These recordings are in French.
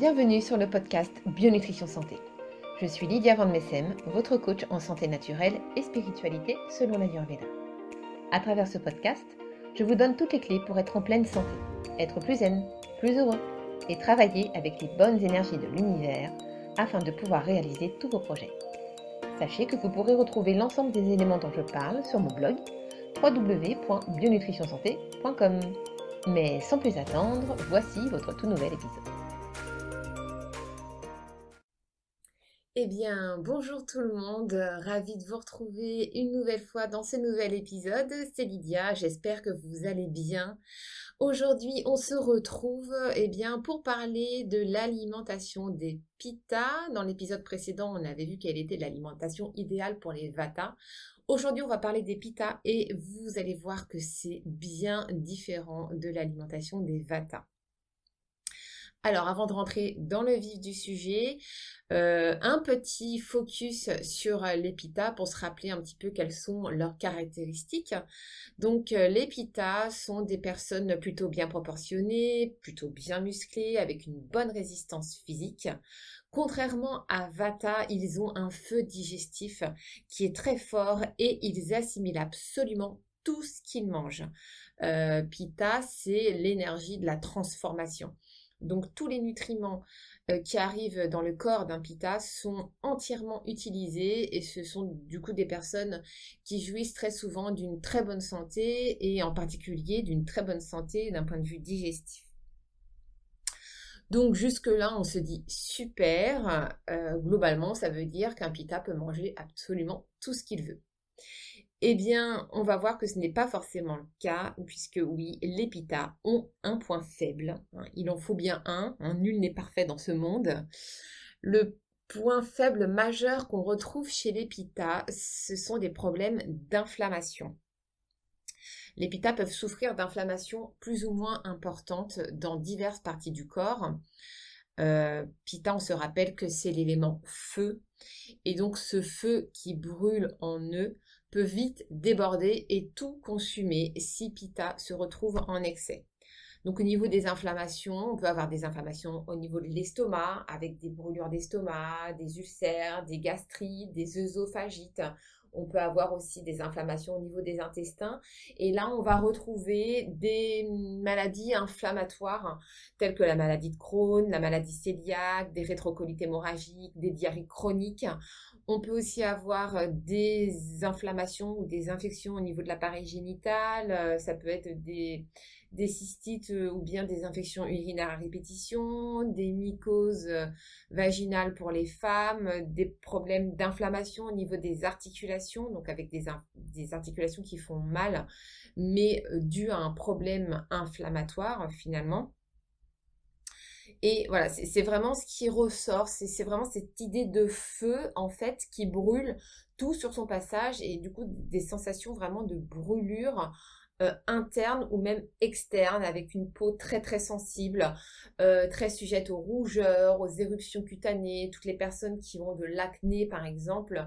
Bienvenue sur le podcast Bionutrition Santé. Je suis Lydia Van Messem, votre coach en santé naturelle et spiritualité selon la l'Ayurveda. À travers ce podcast, je vous donne toutes les clés pour être en pleine santé, être plus zen, plus heureux et travailler avec les bonnes énergies de l'univers afin de pouvoir réaliser tous vos projets. Sachez que vous pourrez retrouver l'ensemble des éléments dont je parle sur mon blog www.bionutritionsanté.com. Mais sans plus attendre, voici votre tout nouvel épisode. Eh bien, bonjour tout le monde, ravi de vous retrouver une nouvelle fois dans ce nouvel épisode. C'est Lydia, j'espère que vous allez bien. Aujourd'hui, on se retrouve eh bien, pour parler de l'alimentation des pitta. Dans l'épisode précédent, on avait vu quelle était l'alimentation idéale pour les vata. Aujourd'hui, on va parler des pitta et vous allez voir que c'est bien différent de l'alimentation des vata. Alors, avant de rentrer dans le vif du sujet, euh, un petit focus sur les pitta pour se rappeler un petit peu quelles sont leurs caractéristiques. Donc, euh, les pitta sont des personnes plutôt bien proportionnées, plutôt bien musclées, avec une bonne résistance physique. Contrairement à Vata, ils ont un feu digestif qui est très fort et ils assimilent absolument tout ce qu'ils mangent. Euh, Pitta, c'est l'énergie de la transformation. Donc tous les nutriments euh, qui arrivent dans le corps d'un pita sont entièrement utilisés et ce sont du coup des personnes qui jouissent très souvent d'une très bonne santé et en particulier d'une très bonne santé d'un point de vue digestif. Donc jusque-là, on se dit super. Euh, globalement, ça veut dire qu'un pita peut manger absolument tout ce qu'il veut. Eh bien, on va voir que ce n'est pas forcément le cas, puisque oui, les pitas ont un point faible. Hein. Il en faut bien un, hein. nul n'est parfait dans ce monde. Le point faible majeur qu'on retrouve chez les pitas, ce sont des problèmes d'inflammation. Les pitas peuvent souffrir d'inflammations plus ou moins importantes dans diverses parties du corps. Euh, pita, on se rappelle que c'est l'élément feu. Et donc ce feu qui brûle en eux peut vite déborder et tout consumer si Pitta se retrouve en excès. Donc au niveau des inflammations, on peut avoir des inflammations au niveau de l'estomac avec des brûlures d'estomac, des ulcères, des gastrites, des œsophagites. On peut avoir aussi des inflammations au niveau des intestins. Et là, on va retrouver des maladies inflammatoires telles que la maladie de Crohn, la maladie cœliaque, des rétrocolites hémorragiques, des diarrhées chroniques. On peut aussi avoir euh, des inflammations ou des infections au niveau de l'appareil génital. Euh, ça peut être des, cystites euh, ou bien des infections urinaires à répétition, des mycoses vaginales pour les femmes, des problèmes d'inflammation au niveau des articulations, donc avec des, des articulations qui font mal, mais dû à un problème inflammatoire finalement. Et voilà, c'est vraiment ce qui ressort, c'est vraiment cette idée de feu, en fait, qui brûle tout sur son passage et du coup des sensations vraiment de brûlure euh, interne ou même externe avec une peau très très sensible, euh, très sujette aux rougeurs, aux éruptions cutanées. Toutes les personnes qui ont de l'acné par exemple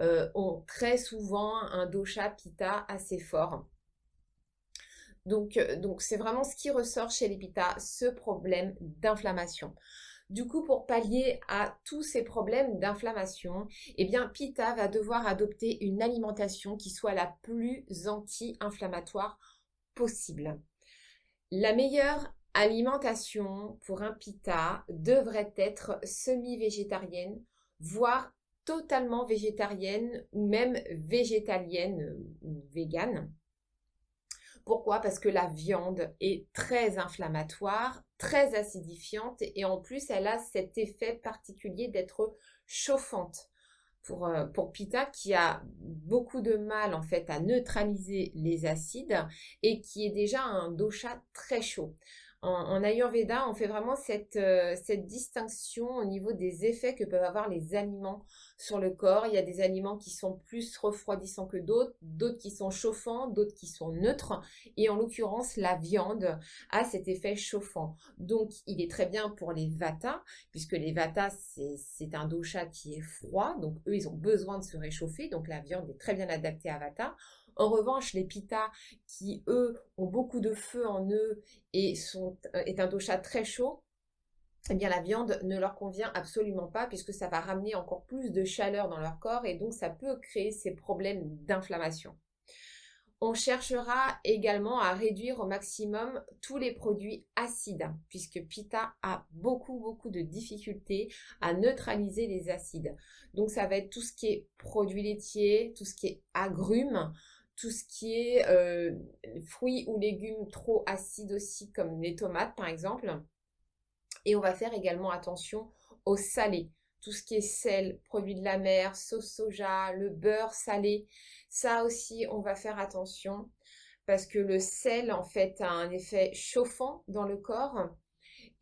euh, ont très souvent un dosha pitta assez fort. Donc, euh, donc c'est vraiment ce qui ressort chez les Pitta, ce problème d'inflammation. Du coup, pour pallier à tous ces problèmes d'inflammation, eh bien, Pitta va devoir adopter une alimentation qui soit la plus anti-inflammatoire possible. La meilleure alimentation pour un Pitta devrait être semi-végétarienne, voire totalement végétarienne ou même végétalienne ou végane. Pourquoi? Parce que la viande est très inflammatoire, très acidifiante et en plus elle a cet effet particulier d'être chauffante. Pour, euh, pour Pita qui a beaucoup de mal en fait à neutraliser les acides et qui est déjà un dosha très chaud en, Ayurveda, on fait vraiment euh, cette distinction au niveau des effets que peuvent avoir les aliments sur le corps. Il y a des aliments qui sont plus refroidissants que d'autres, d'autres qui sont chauffants, d'autres qui sont neutres. Et en l'occurrence, la viande a cet effet chauffant. Donc, il est très bien pour les vata, puisque les vata, c'est un dosha qui est froid. Donc, eux, ils ont besoin de se réchauffer. Donc, la viande est très bien adaptée à vata. En revanche, les pitas qui, eux, ont beaucoup de feu en eux et sont, euh, est un dosha très chaud, eh bien la viande ne leur convient absolument pas puisque ça va ramener encore plus de chaleur dans leur corps et donc ça peut créer ces problèmes d'inflammation. On cherchera également à réduire au maximum tous les produits acides, puisque Pita a beaucoup, beaucoup de difficultés à neutraliser les acides. Donc ça va être tout ce qui est produits laitiers, tout ce qui est agrumes, tout ce qui est euh, fruits ou légumes trop acides aussi, comme les tomates par exemple. Et on va faire également attention au salé. Tout ce qui est sel, produits de la mer, sauce soja, le beurre salé. Ça aussi, on va faire attention parce que le sel, en fait, a un effet chauffant dans le corps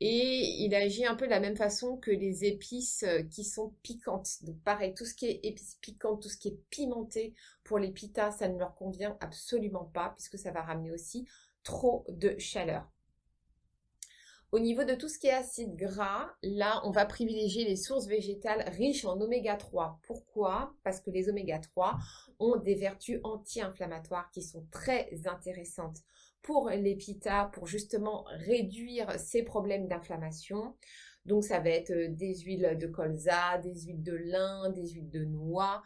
et il agit un peu de la même façon que les épices euh, qui sont piquantes. Donc pareil, tout ce qui est épices piquantes, tout ce qui est pimenté pour les pitas, ça ne leur convient absolument pas puisque ça va ramener aussi trop de chaleur. Au niveau de tout ce qui est acide gras, là, on va privilégier les sources végétales riches en oméga 3. Pourquoi? Parce que les oméga 3 ont des vertus anti-inflammatoires qui sont très intéressantes pour l'épita, pour justement réduire ces problèmes d'inflammation. Donc ça va être euh, des huiles de colza, des huiles de lin, des huiles de noix.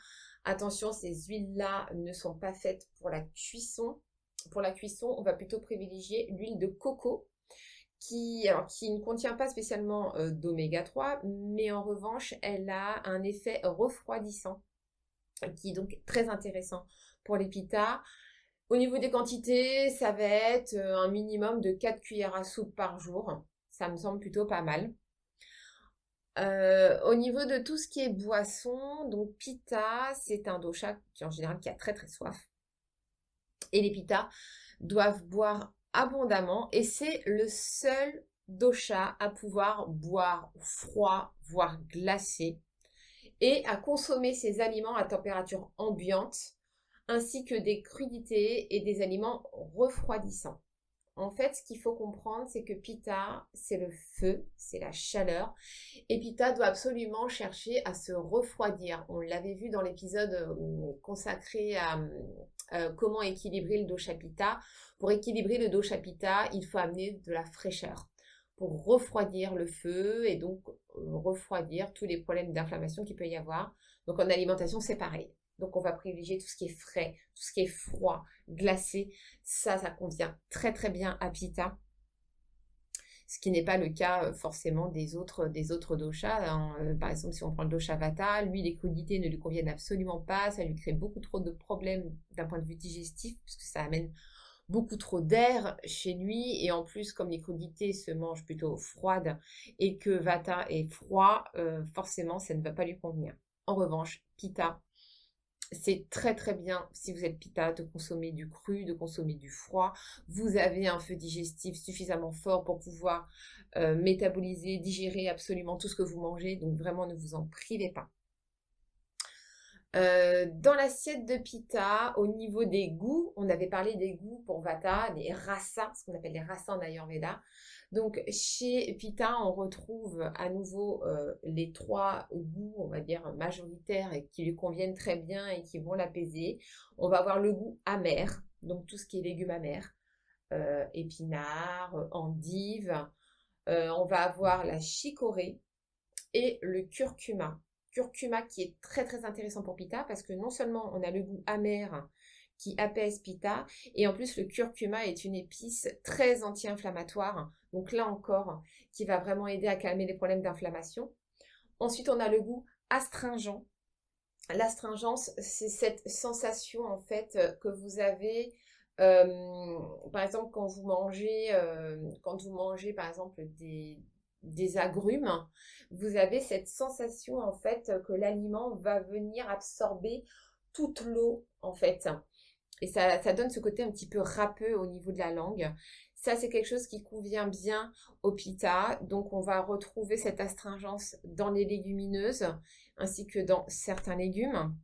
Attention, ces huiles-là ne sont pas faites pour la cuisson. Pour la cuisson, on va plutôt privilégier l'huile de coco qui, qui ne contient pas spécialement euh, d'oméga 3, mais en revanche, elle a un effet refroidissant, qui est donc très intéressant pour les pitas. Au niveau des quantités, ça va être euh, un minimum de 4 cuillères à soupe par jour. Ça me semble plutôt pas mal. Euh, au niveau de tout ce qui est boisson, donc pita, c'est un dosha qui en général qui a très très soif. Et les pitas doivent boire abondamment et c'est le seul dosha à pouvoir boire froid, voire glacé et à consommer ces aliments à température ambiante ainsi que des crudités et des aliments refroidissants. En fait, ce qu'il faut comprendre, c'est que Pita, c'est le feu, c'est la chaleur. Et Pita doit absolument chercher à se refroidir. On l'avait vu dans l'épisode euh, consacré à euh, comment équilibrer le dosha Pita. Pour équilibrer le dosha Pita, il faut amener de la fraîcheur pour refroidir le feu et donc euh, refroidir tous les problèmes d'inflammation qu'il peut y avoir. Donc en alimentation, c'est pareil. Donc on va privilégier tout ce qui est frais, tout ce qui est froid, glacé. Ça, ça convient très très bien à Pita. Ce qui n'est pas le cas euh, forcément des autres, des autres doshas. Hein. Euh, par exemple, si on prend le dosha Vata, lui, les crudités ne lui conviennent absolument pas. Ça lui crée beaucoup trop de problèmes d'un point de vue digestif, puisque ça amène beaucoup trop d'air chez lui. Et en plus, comme les crudités se mangent plutôt froides et que Vata est froid, euh, forcément, ça ne va pas lui convenir. En revanche, Pita, c'est très très bien si vous êtes pita de consommer du cru, de consommer du froid. Vous avez un feu digestif suffisamment fort pour pouvoir euh, métaboliser, digérer absolument tout ce que vous mangez. Donc vraiment ne vous en privez pas. Euh, dans l'assiette de pita, au niveau des goûts, on avait parlé des goûts pour Vata, des rasas, ce qu'on appelle les rasas en Ayurveda. Donc chez Pita, on retrouve à nouveau euh, les trois goûts, on va dire, majoritaires et qui lui conviennent très bien et qui vont l'apaiser. On va avoir le goût amer, donc tout ce qui est légumes amers, euh, épinards, endives. on va avoir la chicorée et le curcuma curcuma qui est très très intéressant pour Pita parce que non seulement on a le goût amer qui apaise Pita et en plus le curcuma est une épice très anti-inflammatoire. Donc là encore, qui va vraiment aider à calmer les problèmes d'inflammation. Ensuite, on a le goût astringent. L'astringence, c'est cette sensation en fait que vous avez euh, par exemple, quand vous mangez, euh, quand vous mangez par exemple des, des agrumes, vous avez cette sensation en fait que l'aliment va venir absorber toute l'eau en fait. Et ça, ça, donne ce côté un petit peu râpeux au niveau de la langue. Ça, c'est quelque chose qui convient bien au pita. Donc, on va retrouver cette astringence dans les légumineuses ainsi que dans certains légumes.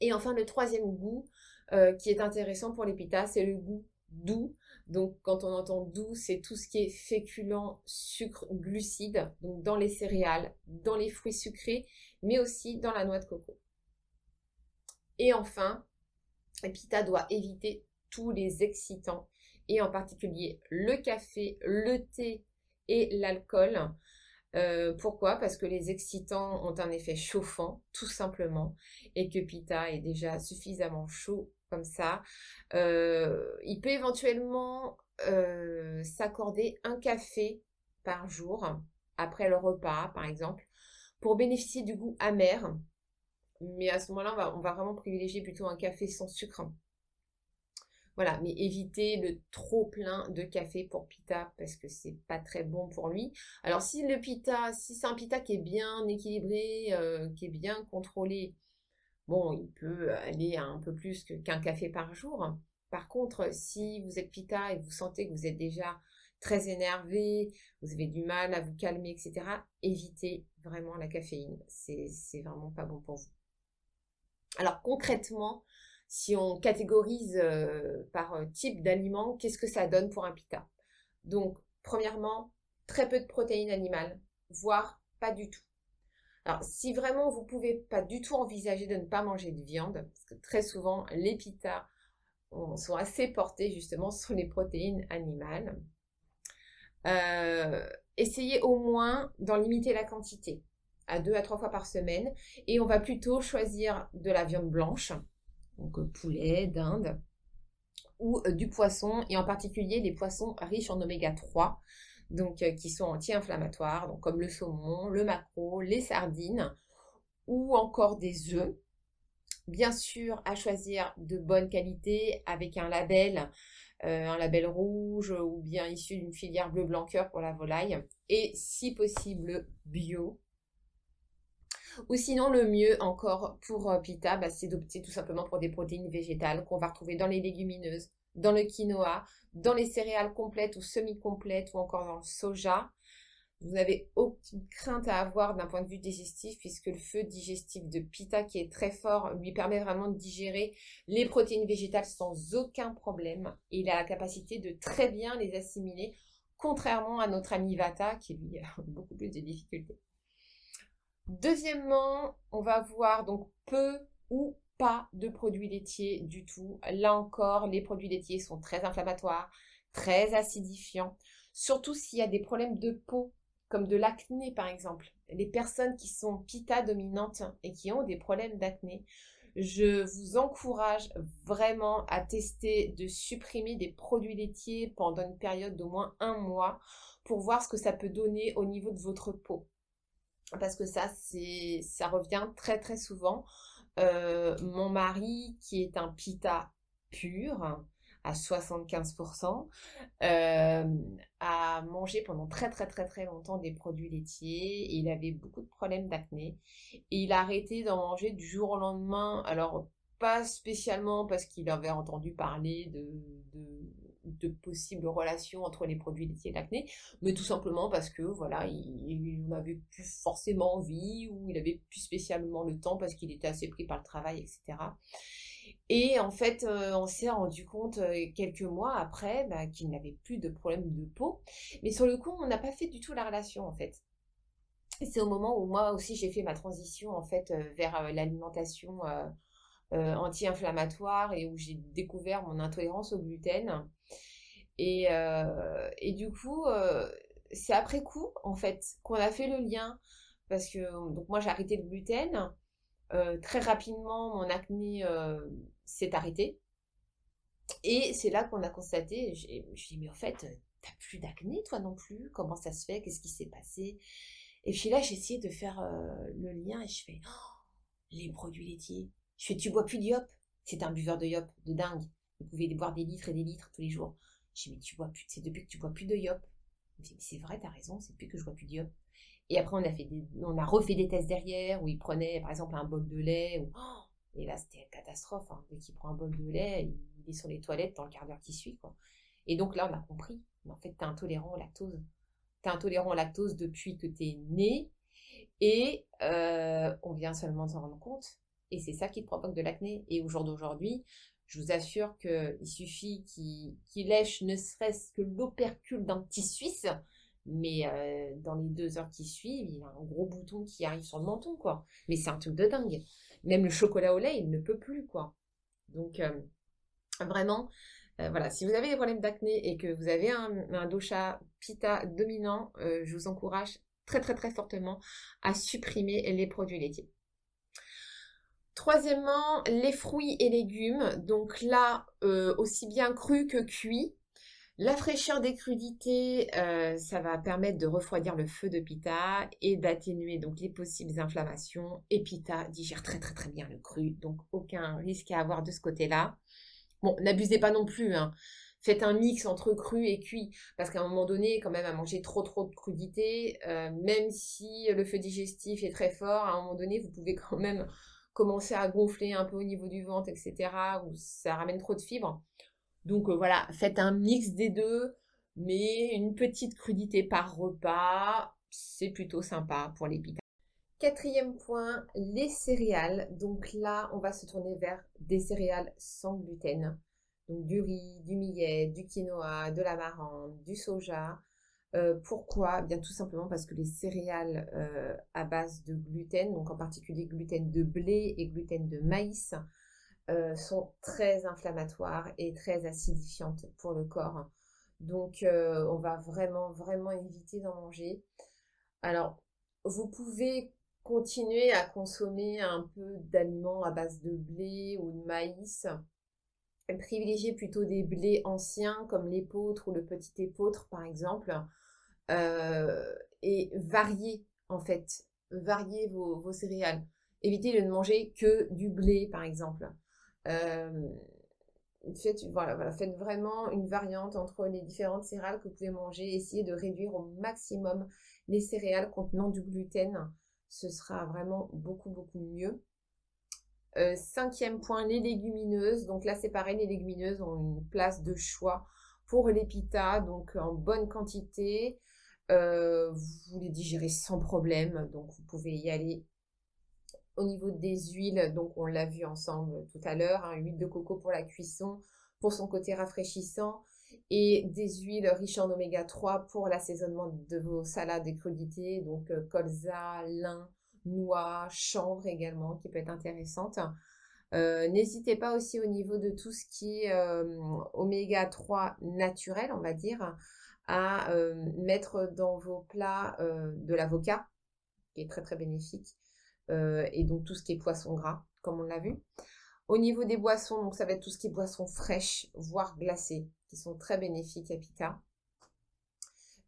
Et enfin, le troisième goût euh, qui est intéressant pour les pita, c'est le goût doux. Donc, quand on entend doux, c'est tout ce qui est féculent, sucre, glucides, donc dans les céréales, dans les fruits sucrés, mais aussi dans la noix de coco. Et enfin, Pita doit éviter tous les excitants, et en particulier le café, le thé et l'alcool. Euh, pourquoi? Parce que les excitants ont un effet chauffant, tout simplement, et que Pita est déjà suffisamment chaud comme ça. Il peut éventuellement s'accorder un café par jour, après le repas, par exemple, pour bénéficier du goût amer. Mais à ce moment-là, on va vraiment privilégier plutôt un café sans sucre voilà, mais éviter le trop plein de café pour pita parce que c'est pas très bon pour lui. Alors si le pita, si c'est un pita qui est bien équilibré, qui est bien contrôlé, bon, il peut aller à un peu plus qu'un café par jour. Par contre, si vous êtes pita et vous sentez que vous êtes déjà très énervé, vous avez du mal à vous calmer, etc., évitez vraiment la caféine. C'est vraiment pas bon pour vous. Alors concrètement, si on catégorise euh, par euh, type d'aliment, qu'est-ce que ça donne pour un pita? Donc, premièrement, très peu de protéines animales, voire pas du tout. Si vraiment vous pouvez pas du tout envisager de ne pas manger de viande, parce que très souvent, les pitas sont assez portés justement sur les protéines animales, euh, essayez au moins d'en limiter la quantité à deux à trois fois par semaine et on va plutôt choisir de la viande blanche donc euh, poulet, dinde, ou euh, du poisson, et en particulier les poissons riches en oméga 3, donc euh, qui sont anti-inflammatoires, comme le saumon, le maquereau, les sardines, ou encore des œufs. Bien sûr, à choisir de bonne qualité avec un label, un label rouge ou bien issu d'une filière bleu blanc cœur pour la volaille, et si possible bio, ou sinon, le mieux encore pour euh, Pita, bah, c'est d'opter tout simplement pour des protéines végétales qu'on va retrouver dans les légumineuses, dans le quinoa, dans les céréales complètes ou semi-complètes ou encore dans le soja. Vous n'avez aucune crainte à avoir d'un point de vue digestif puisque le feu digestif de Pita qui est très fort lui permet vraiment de digérer les protéines végétales sans aucun problème. Et il a la capacité de très bien les assimiler contrairement à notre ami Vata qui lui a beaucoup plus de difficultés. Deuxièmement, on va voir donc peu ou pas de produits laitiers du tout. Là encore, les produits laitiers sont très inflammatoires, très acidifiants, surtout s'il y a des problèmes de peau, comme de l'acné par exemple. Les personnes qui sont pita dominantes et qui ont des problèmes d'acné, je vous encourage vraiment à tester de supprimer des produits laitiers pendant une période d'au moins un mois pour voir ce que ça peut donner au niveau de votre peau parce que ça, ça revient très très souvent. Euh, mon mari, qui est un pita pur, à 75%, euh, a mangé pendant très très très très longtemps des produits laitiers et il avait beaucoup de problèmes d'acné. Et il a arrêté d'en manger du jour au lendemain. Alors, pas spécialement parce qu'il avait entendu parler de possibles relations entre les produits laitiers et l'acné, mais tout simplement parce que voilà, il, n'avait plus forcément envie ou il avait plus spécialement le temps parce qu'il était assez pris par le travail, etc. Et en fait, euh, on s'est rendu compte euh, quelques mois après bah, qu'il n'avait plus de problème de peau. Mais sur le coup, on n'a pas fait du tout la relation en fait. C'est au moment où moi aussi j'ai fait ma transition en fait euh, vers l'alimentation anti-inflammatoire et où j'ai découvert mon intolérance au gluten. Et, euh, et du coup, euh, c'est après coup, en fait, qu'on a fait le lien. Parce que, donc moi, j'ai arrêté le gluten. Euh, très rapidement, mon acné s'est arrêté. Et c'est là qu'on a constaté, je me suis dit, mais en fait, t'as plus d'acné, toi non plus Comment ça se fait? Qu'est-ce qui s'est passé? Et puis là, j'ai essayé de faire le lien et je fais, oh, les produits laitiers. Je fais, tu bois plus de yop C'est un buveur de yop, de dingue. Vous pouvez boire des litres et des litres tous les jours. Je dis, mais tu vois plus, c'est depuis que tu bois plus de yop. Dit, mais c'est vrai, t'as raison, c'est depuis que je bois plus de yop. Et après, on a, fait on a refait des tests derrière où il prenait, par exemple, un bol de lait. Et là, c'était une catastrophe. Hein. Dès qu'il prend un bol de lait, il est sur les toilettes dans le quart d'heure qui suit. Et donc là, on a compris. En fait, tu es intolérant au lactose. Tu es intolérant au lactose depuis que tu es né. Et euh, on vient seulement s'en rendre compte. Et c'est ça qui te provoque de l'acné. Et au jour d'aujourd'hui, je vous assure qu'il suffit qu'il lèche ne serait-ce que l'opercule d'un petit Suisse, mais euh, dans les deux heures qui suivent, il a un gros bouton qui arrive sur le menton, quoi. Mais c'est un truc de dingue. Même le chocolat au lait, il ne peut plus, quoi. Donc, euh, vraiment, euh, voilà, si vous avez des problèmes d'acné et que vous avez un, un dosha pita dominant, je vous encourage très très très fortement à supprimer les produits laitiers. Troisièmement, les fruits et légumes. Donc là, euh, aussi bien crus que cuits. La fraîcheur des crudités, euh, ça va permettre de refroidir le feu de pita et d'atténuer donc les possibles inflammations. Et pita digère très très très bien le cru, donc aucun risque à avoir de ce côté-là. Bon, n'abusez pas non plus. Hein. Faites un mix entre cru et cuit, parce qu'à un moment donné, quand même, à manger trop trop de crudités, euh, même si le feu digestif est très fort, à un moment donné, vous pouvez quand même commencer à gonfler un peu au niveau du ventre, etc., ou ça ramène trop de fibres. Donc euh, voilà, faites un mix des deux, mais une petite crudité par repas, c'est plutôt sympa pour les. Quatrième point, les céréales. Donc là, on va se tourner vers des céréales sans gluten. Donc du riz, du millet, du quinoa, de l'amarante, du soja. Euh, pourquoi? Bien tout simplement parce que les céréales euh, à base de gluten, donc en particulier gluten de blé et gluten de maïs, euh, sont très inflammatoires et très acidifiantes pour le corps. Donc, on va vraiment, vraiment éviter d'en manger. Alors, vous pouvez continuer à consommer un peu d'aliments à base de blé ou de maïs. Privilégiez plutôt des blés anciens comme l'épeautre ou le petit épeautre par exemple. Euh, et variez en fait, variez vos, vos céréales. Évitez de ne manger que du blé par exemple. Euh, faites, voilà, faites vraiment une variante entre les différentes céréales que vous pouvez manger. Essayez de réduire au maximum les céréales contenant du gluten. Ce sera vraiment beaucoup, beaucoup mieux. Euh, cinquième point, les légumineuses. Donc là, c'est pareil, les légumineuses ont une place de choix pour les pitas, donc en bonne quantité. Euh, vous les digérez sans problème, donc vous pouvez y aller au niveau des huiles, donc on l'a vu ensemble tout à l'heure, hein, huile de coco pour la cuisson, pour son côté rafraîchissant, et des huiles riches en oméga 3 pour l'assaisonnement de vos salades et crudités, donc euh, colza, lin, noix, chanvre également, qui peut être intéressante. Euh, n'hésitez pas aussi au niveau de tout ce qui est oméga 3 naturel, on va dire, à mettre dans vos plats de l'avocat, qui est très très bénéfique. Euh, et donc tout ce qui est poisson gras, comme on l'a vu. Au niveau des boissons, donc ça va être tout ce qui est boissons fraîches, voire glacées, qui sont très bénéfiques à Pita.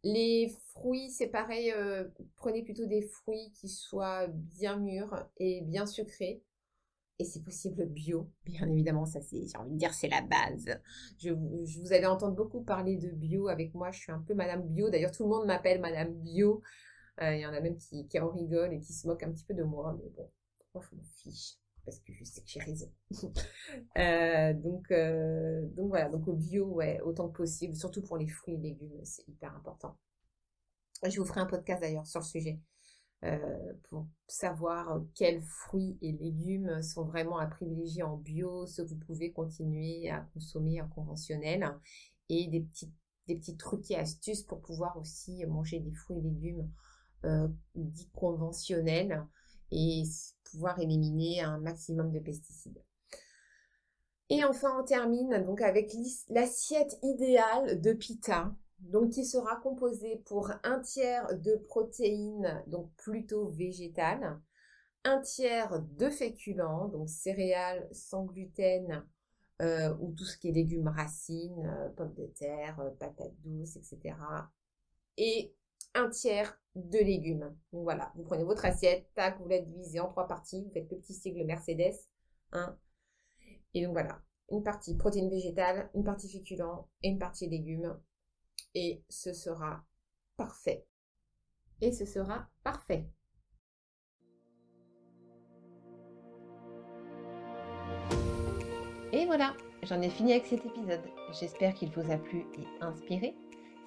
Les fruits, c'est pareil, euh, prenez plutôt des fruits qui soient bien mûrs et bien sucrés. Et c'est possible bio, bien évidemment, ça c'est, j'ai envie de dire, c'est la base. Je, vous allez entendre beaucoup parler de bio avec moi, je suis un peu Madame Bio, d'ailleurs tout le monde m'appelle Madame Bio. Euh, il y en a même qui, qui en rigolent et qui se moquent un petit peu de moi, mais bon, moi je m'en fiche parce que je sais que j'ai raison. euh, donc, euh, donc voilà, donc au bio, ouais, autant que possible, surtout pour les fruits et légumes, c'est hyper important. Je vous ferai un podcast d'ailleurs sur le sujet euh, pour savoir quels fruits et légumes sont vraiment à privilégier en bio, ce que vous pouvez continuer à consommer en conventionnel et des petits, des petits trucs et astuces pour pouvoir aussi manger des fruits et légumes euh, dit conventionnel et pouvoir éliminer un maximum de pesticides. Et enfin, on termine donc avec l'assiette idéale de pita, donc qui sera composée pour un tiers de protéines, donc plutôt végétales, un tiers de féculents, donc céréales sans gluten euh, ou tout ce qui est légumes racines, euh, pommes de terre, patates douces, etc. Et un tiers de légumes. Donc voilà, vous prenez votre assiette, tac, vous la divisez en trois parties, vous faites le petit sigle Mercedes. Hein. Et donc voilà, une partie protéines végétales, une partie féculents et une partie légumes. Et ce sera parfait. Et ce sera parfait. Et voilà, j'en ai fini avec cet épisode. J'espère qu'il vous a plu et inspiré.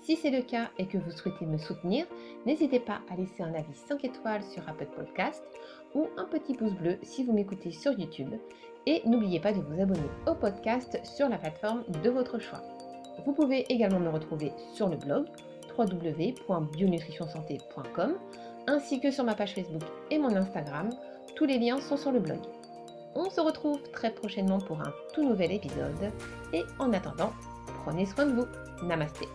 Si c'est le cas et que vous souhaitez me soutenir, n'hésitez pas à laisser un avis 5 étoiles sur Apple Podcast ou un petit pouce bleu si vous m'écoutez sur YouTube. Et n'oubliez pas de vous abonner au podcast sur la plateforme de votre choix. Vous pouvez également me retrouver sur le blog www.bionutritionsanté.com ainsi que sur ma page Facebook et mon Instagram. Tous les liens sont sur le blog. On se retrouve très prochainement pour un tout nouvel épisode et en attendant, prenez soin de vous. Namasté.